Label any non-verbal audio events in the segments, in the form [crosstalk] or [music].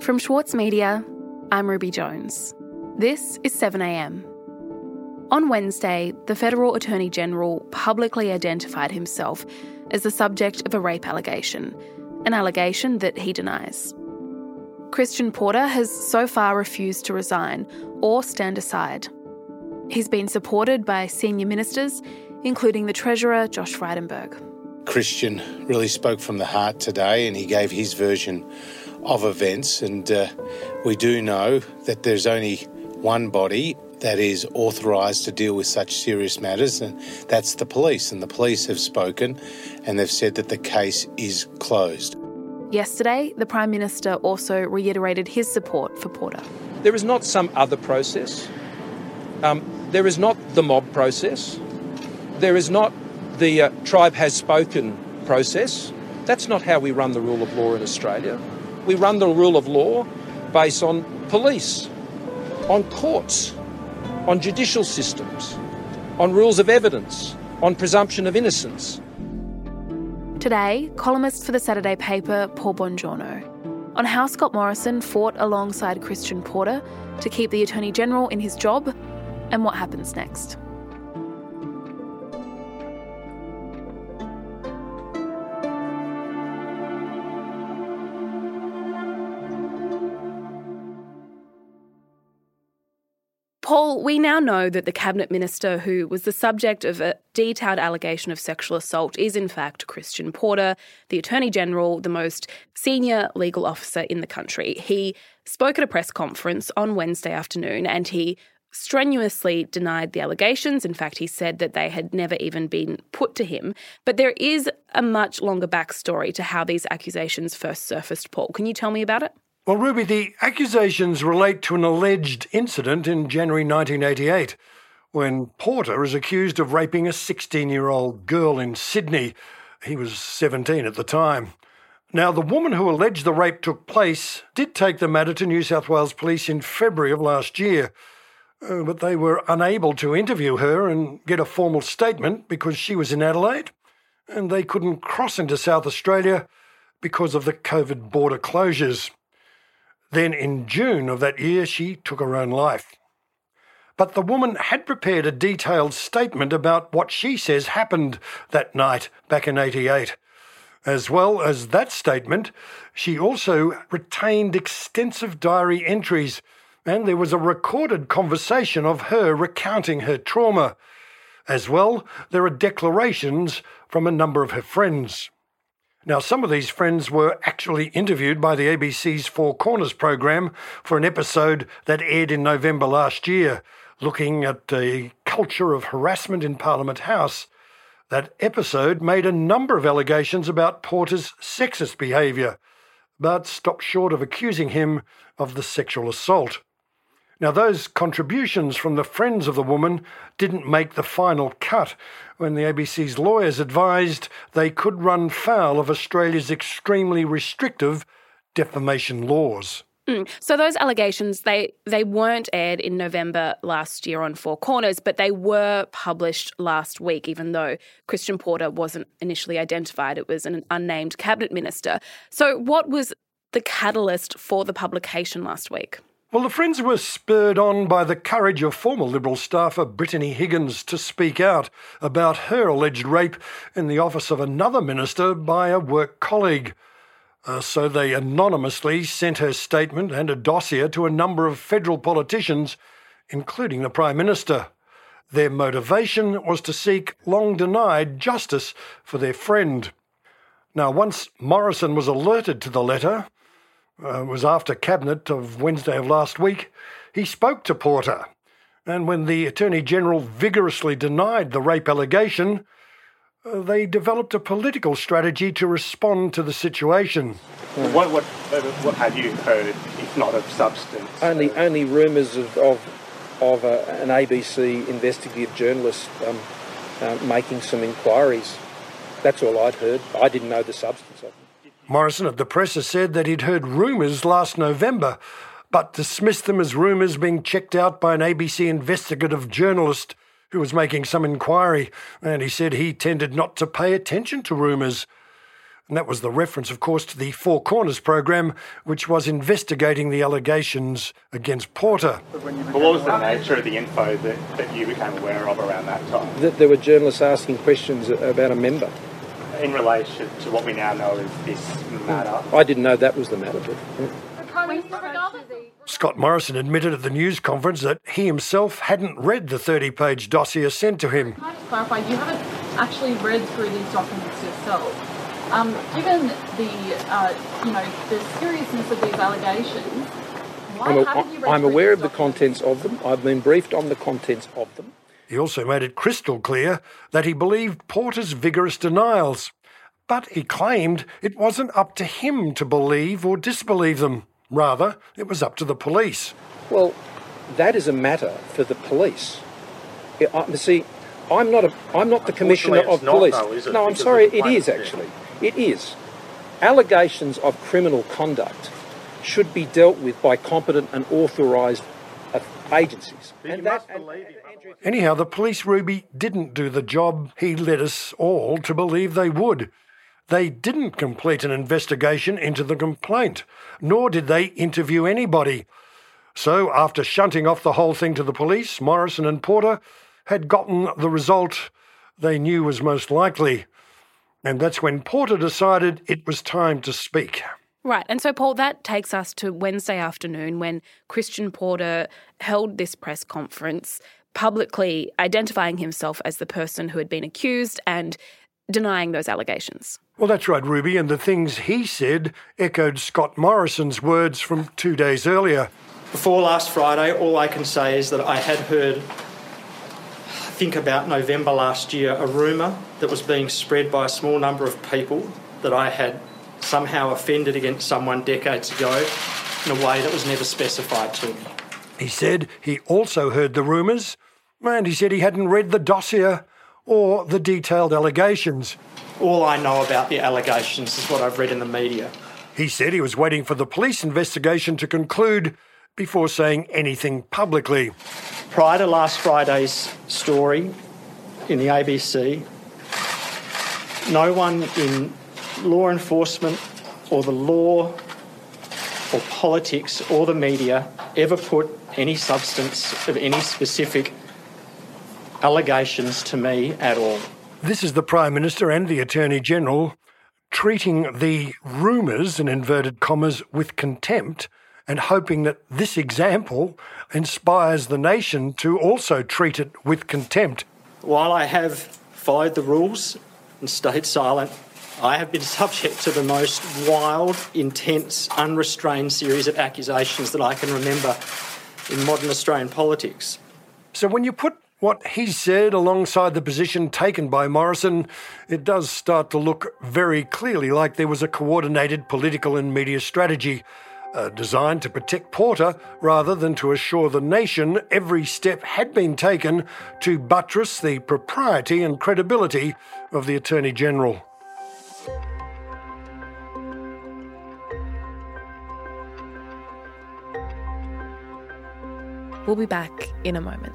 From Schwartz Media, I'm Ruby Jones. This is 7am. On Wednesday, the Federal Attorney General publicly identified himself as the subject of a rape allegation, an allegation that he denies. Christian Porter has so far refused to resign or stand aside. He's been supported by senior ministers, including the Treasurer Josh Frydenberg. Christian really spoke from the heart today and he gave his version of events. And uh, we do know that there's only one body that is authorised to deal with such serious matters, and that's the police. And the police have spoken and they've said that the case is closed. Yesterday, the Prime Minister also reiterated his support for Porter. There is not some other process. Um, there is not the mob process. There is not the uh, tribe has spoken process. That's not how we run the rule of law in Australia. We run the rule of law based on police, on courts, on judicial systems, on rules of evidence, on presumption of innocence. Today, columnist for the Saturday paper, Paul Bongiorno, on how Scott Morrison fought alongside Christian Porter to keep the Attorney General in his job and what happens next. Paul, we now know that the cabinet minister who was the subject of a detailed allegation of sexual assault is in fact Christian Porter, the Attorney General, the most senior legal officer in the country. He spoke at a press conference on Wednesday afternoon and he strenuously denied the allegations. In fact, he said that they had never even been put to him. But there is a much longer backstory to how these accusations first surfaced, Paul. Can you tell me about it? Well, Ruby, the accusations relate to an alleged incident in January 1988 when Porter is accused of raping a 16 year old girl in Sydney. He was 17 at the time. Now, the woman who alleged the rape took place did take the matter to New South Wales Police in February of last year, uh, but they were unable to interview her and get a formal statement because she was in Adelaide and they couldn't cross into South Australia because of the COVID border closures. Then in June of that year, she took her own life. But the woman had prepared a detailed statement about what she says happened that night back in 88. As well as that statement, she also retained extensive diary entries, and there was a recorded conversation of her recounting her trauma. As well, there are declarations from a number of her friends. Now, some of these friends were actually interviewed by the ABC's Four Corners program for an episode that aired in November last year, looking at the culture of harassment in Parliament House. That episode made a number of allegations about Porter's sexist behaviour, but stopped short of accusing him of the sexual assault. Now, those contributions from the friends of the woman didn't make the final cut when the ABC's lawyers advised they could run foul of Australia's extremely restrictive defamation laws. Mm. So those allegations they they weren't aired in November last year on Four Corners, but they were published last week. Even though Christian Porter wasn't initially identified, it was an unnamed cabinet minister. So what was the catalyst for the publication last week? Well, the Friends were spurred on by the courage of former Liberal staffer Brittany Higgins to speak out about her alleged rape in the office of another minister by a work colleague. Uh, so they anonymously sent her statement and a dossier to a number of federal politicians, including the Prime Minister. Their motivation was to seek long denied justice for their friend. Now, once Morrison was alerted to the letter, uh, was after Cabinet of Wednesday of last week, he spoke to Porter. And when the Attorney General vigorously denied the rape allegation, uh, they developed a political strategy to respond to the situation. What, what, what had you heard, if not of substance? Only, only rumours of, of, of uh, an ABC investigative journalist um, uh, making some inquiries. That's all I'd heard. I didn't know the substance of it. Morrison of the press has said that he'd heard rumours last November, but dismissed them as rumours being checked out by an ABC investigative journalist who was making some inquiry, and he said he tended not to pay attention to rumours. And that was the reference, of course, to the Four Corners program, which was investigating the allegations against Porter. But what was the nature of the info that, that you became aware of around that time? That there were journalists asking questions about a member. In relation to what we now know as this matter? I didn't know that was the matter, but. Scott Morrison admitted at the news conference that he himself hadn't read the 30 page dossier sent to him. Can I just clarify, you haven't actually read through these documents yourself. Um, given the, uh, you know, the seriousness of these allegations, why I'm, a, haven't you read I'm aware these of the contents of them. I've been briefed on the contents of them. He also made it crystal clear that he believed Porter's vigorous denials. But he claimed it wasn't up to him to believe or disbelieve them. Rather, it was up to the police. Well, that is a matter for the police. Yeah, I- See, I'm not a, I'm not the commissioner of not, police. though, is it? No, I'm sorry, it is complaint- actually. It is. Allegations of criminal conduct should be dealt with by competent and authorised uh, agencies. And that- and- and- him. Anyhow, the police, Ruby, didn't do the job he led us all to believe they would. They didn't complete an investigation into the complaint, nor did they interview anybody. So, after shunting off the whole thing to the police, Morrison and Porter had gotten the result they knew was most likely. And that's when Porter decided it was time to speak. Right. And so, Paul, that takes us to Wednesday afternoon when Christian Porter held this press conference, publicly identifying himself as the person who had been accused and denying those allegations. Well, that's right, Ruby, and the things he said echoed Scott Morrison's words from two days earlier. Before last Friday, all I can say is that I had heard, I think about November last year, a rumour that was being spread by a small number of people that I had somehow offended against someone decades ago in a way that was never specified to me. He said he also heard the rumours, and he said he hadn't read the dossier or the detailed allegations. All I know about the allegations is what I've read in the media. He said he was waiting for the police investigation to conclude before saying anything publicly. Prior to last Friday's story in the ABC, no one in law enforcement or the law or politics or the media ever put any substance of any specific allegations to me at all. This is the Prime Minister and the Attorney General treating the rumours, in inverted commas, with contempt and hoping that this example inspires the nation to also treat it with contempt. While I have followed the rules and stayed silent, I have been subject to the most wild, intense, unrestrained series of accusations that I can remember in modern Australian politics. So when you put what he said alongside the position taken by Morrison, it does start to look very clearly like there was a coordinated political and media strategy uh, designed to protect Porter rather than to assure the nation every step had been taken to buttress the propriety and credibility of the Attorney General. We'll be back in a moment.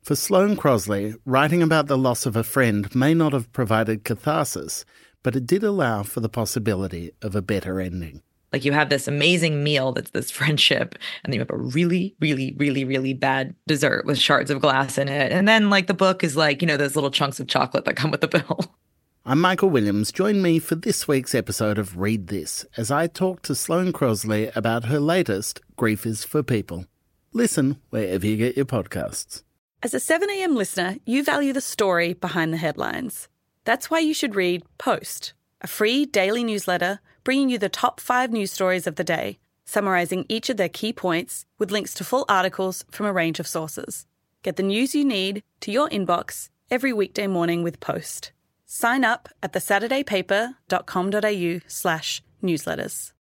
For Sloane Crosley, writing about the loss of a friend may not have provided catharsis, but it did allow for the possibility of a better ending. Like you have this amazing meal that's this friendship, and then you have a really, really, really, really bad dessert with shards of glass in it. And then like the book is like, you know, those little chunks of chocolate that come with the bill. [laughs] I'm Michael Williams. Join me for this week's episode of Read This as I talk to Sloane Crosley about her latest, Grief is for People. Listen wherever you get your podcasts. As a 7am listener, you value the story behind the headlines. That's why you should read Post, a free daily newsletter bringing you the top five news stories of the day, summarising each of their key points with links to full articles from a range of sources. Get the news you need to your inbox every weekday morning with Post. Sign up at thesaturdaypaper.com.au slash newsletters.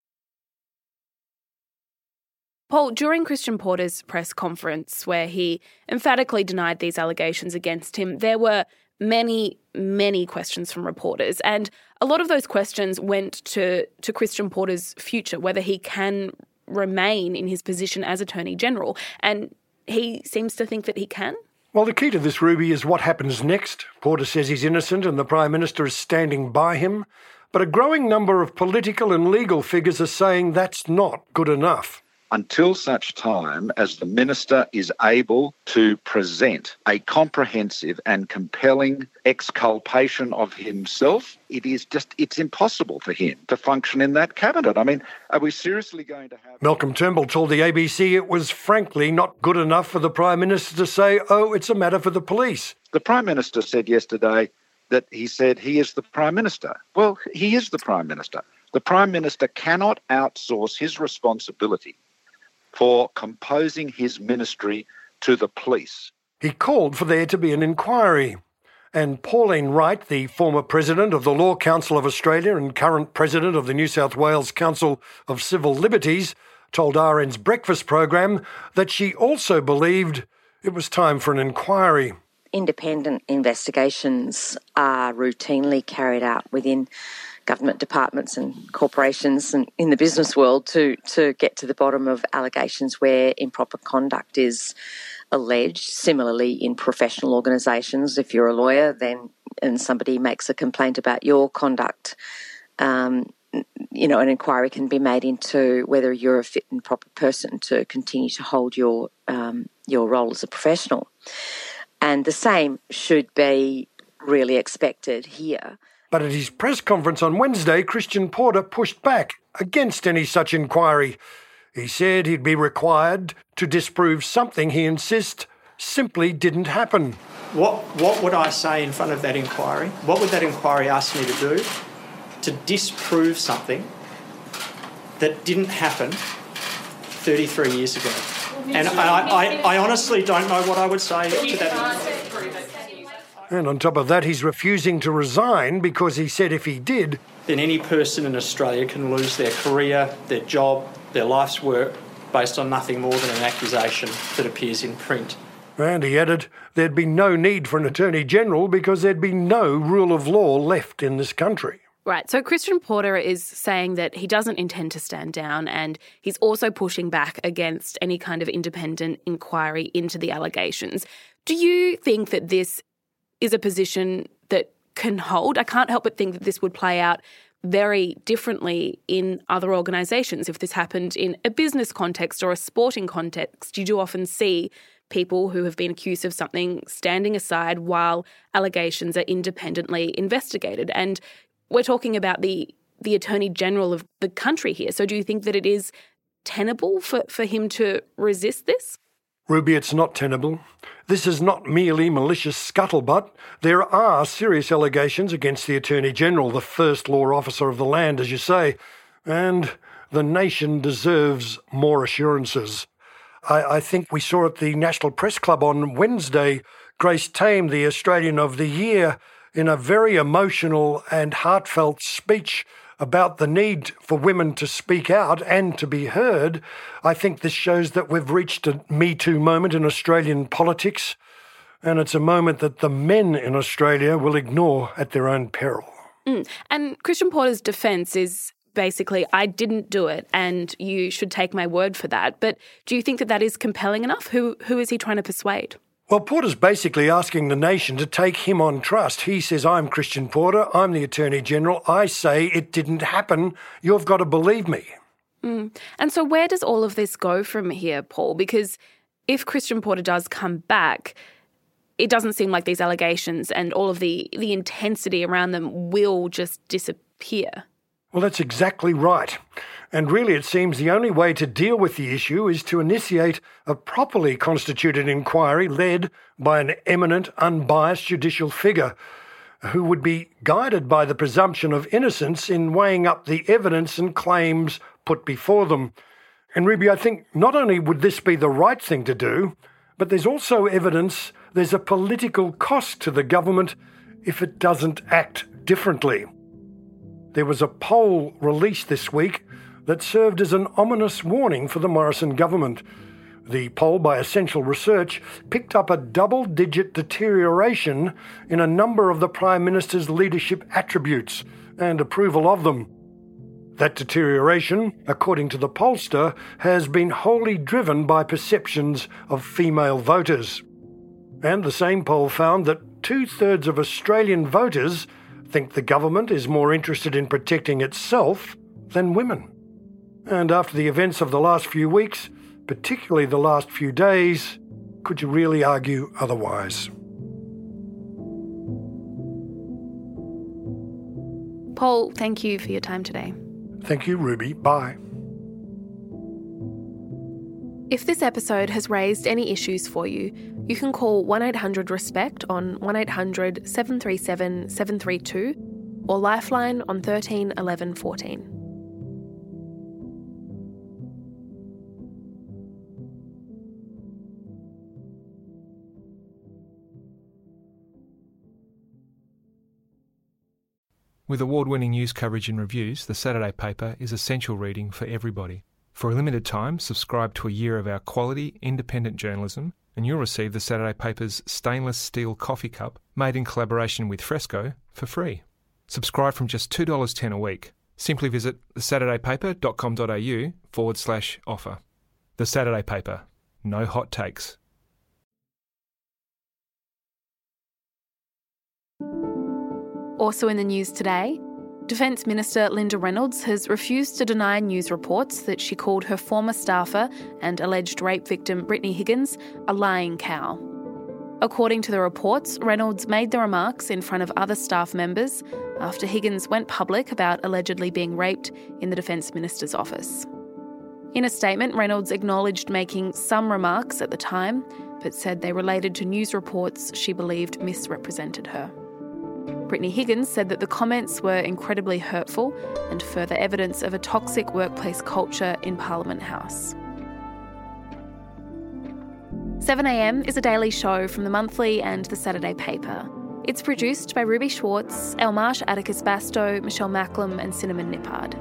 Paul, during Christian Porter's press conference, where he emphatically denied these allegations against him, there were many, many questions from reporters. And a lot of those questions went to, to Christian Porter's future, whether he can remain in his position as Attorney General. And he seems to think that he can? Well, the key to this, Ruby, is what happens next. Porter says he's innocent and the Prime Minister is standing by him. But a growing number of political and legal figures are saying that's not good enough until such time as the minister is able to present a comprehensive and compelling exculpation of himself it is just it's impossible for him to function in that cabinet. I mean are we seriously going to have malcolm turnbull told the abc it was frankly not good enough for the prime minister to say oh it's a matter for the police. The prime minister said yesterday that he said he is the prime minister. Well he is the prime minister. The prime minister cannot outsource his responsibility for composing his ministry to the police. He called for there to be an inquiry. And Pauline Wright, the former president of the Law Council of Australia and current president of the New South Wales Council of Civil Liberties, told RN's breakfast program that she also believed it was time for an inquiry. Independent investigations are routinely carried out within government departments and corporations and in the business world to to get to the bottom of allegations where improper conduct is alleged. Similarly, in professional organisations, if you're a lawyer, then and somebody makes a complaint about your conduct. Um, you know, an inquiry can be made into whether you're a fit and proper person to continue to hold your um, your role as a professional, and the same should be really expected here. But at his press conference on Wednesday, Christian Porter pushed back against any such inquiry. He said he'd be required to disprove something he insists simply didn't happen. What, what would I say in front of that inquiry? What would that inquiry ask me to do? To disprove something that didn't happen 33 years ago. And I, I, I honestly don't know what I would say to that. And on top of that, he's refusing to resign because he said if he did, then any person in Australia can lose their career, their job, their life's work based on nothing more than an accusation that appears in print. And he added there'd be no need for an Attorney General because there'd be no rule of law left in this country. Right. So Christian Porter is saying that he doesn't intend to stand down and he's also pushing back against any kind of independent inquiry into the allegations. Do you think that this is a position that can hold. I can't help but think that this would play out very differently in other organisations. If this happened in a business context or a sporting context, you do often see people who have been accused of something standing aside while allegations are independently investigated. And we're talking about the the Attorney General of the country here. So do you think that it is tenable for, for him to resist this? Ruby, it's not tenable. This is not merely malicious scuttlebutt. There are serious allegations against the Attorney General, the first law officer of the land, as you say, and the nation deserves more assurances. I, I think we saw at the National Press Club on Wednesday Grace Tame, the Australian of the Year, in a very emotional and heartfelt speech about the need for women to speak out and to be heard, I think this shows that we've reached a Me Too moment in Australian politics, and it's a moment that the men in Australia will ignore at their own peril. Mm. And Christian Porter's defence is basically, I didn't do it, and you should take my word for that. But do you think that that is compelling enough? Who who is he trying to persuade? Well, Porter's basically asking the nation to take him on trust. He says, I'm Christian Porter, I'm the Attorney General, I say it didn't happen, you've got to believe me. Mm. And so, where does all of this go from here, Paul? Because if Christian Porter does come back, it doesn't seem like these allegations and all of the, the intensity around them will just disappear. Well, that's exactly right. And really, it seems the only way to deal with the issue is to initiate a properly constituted inquiry led by an eminent, unbiased judicial figure who would be guided by the presumption of innocence in weighing up the evidence and claims put before them. And Ruby, I think not only would this be the right thing to do, but there's also evidence there's a political cost to the government if it doesn't act differently. There was a poll released this week that served as an ominous warning for the Morrison government. The poll by Essential Research picked up a double digit deterioration in a number of the Prime Minister's leadership attributes and approval of them. That deterioration, according to the pollster, has been wholly driven by perceptions of female voters. And the same poll found that two thirds of Australian voters think the government is more interested in protecting itself than women. And after the events of the last few weeks, particularly the last few days, could you really argue otherwise? Paul, thank you for your time today. Thank you, Ruby. Bye. If this episode has raised any issues for you, you can call 1 800 RESPECT on 1 800 737 732 or Lifeline on 13 11 14. With award winning news coverage and reviews, the Saturday paper is essential reading for everybody. For a limited time, subscribe to a year of our quality, independent journalism, and you'll receive the Saturday paper's stainless steel coffee cup, made in collaboration with Fresco, for free. Subscribe from just $2.10 a week. Simply visit thesaturdaypaper.com.au forward slash offer. The Saturday Paper. No hot takes. Also in the news today, Defence Minister Linda Reynolds has refused to deny news reports that she called her former staffer and alleged rape victim Brittany Higgins a lying cow. According to the reports, Reynolds made the remarks in front of other staff members after Higgins went public about allegedly being raped in the Defence Minister's office. In a statement, Reynolds acknowledged making some remarks at the time, but said they related to news reports she believed misrepresented her. Brittany Higgins said that the comments were incredibly hurtful and further evidence of a toxic workplace culture in Parliament House. 7am is a daily show from the monthly and the Saturday paper. It's produced by Ruby Schwartz, Elle Marsh Atticus Bastow, Michelle Macklem, and Cinnamon Nippard.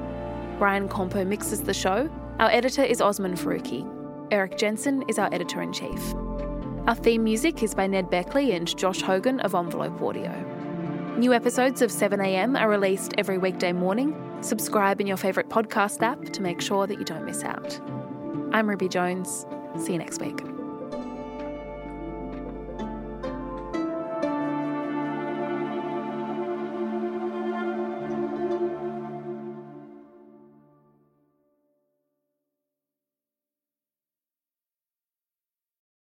Brian Compo mixes the show. Our editor is Osman Faruqi. Erik Jensen is our editor in chief. Our theme music is by Ned Beckley and Josh Hogan of Envelope Audio. New episodes of 7am are released every weekday morning. Subscribe in your favourite podcast app to make sure that you don't miss out. I'm Ruby Jones. See you next week.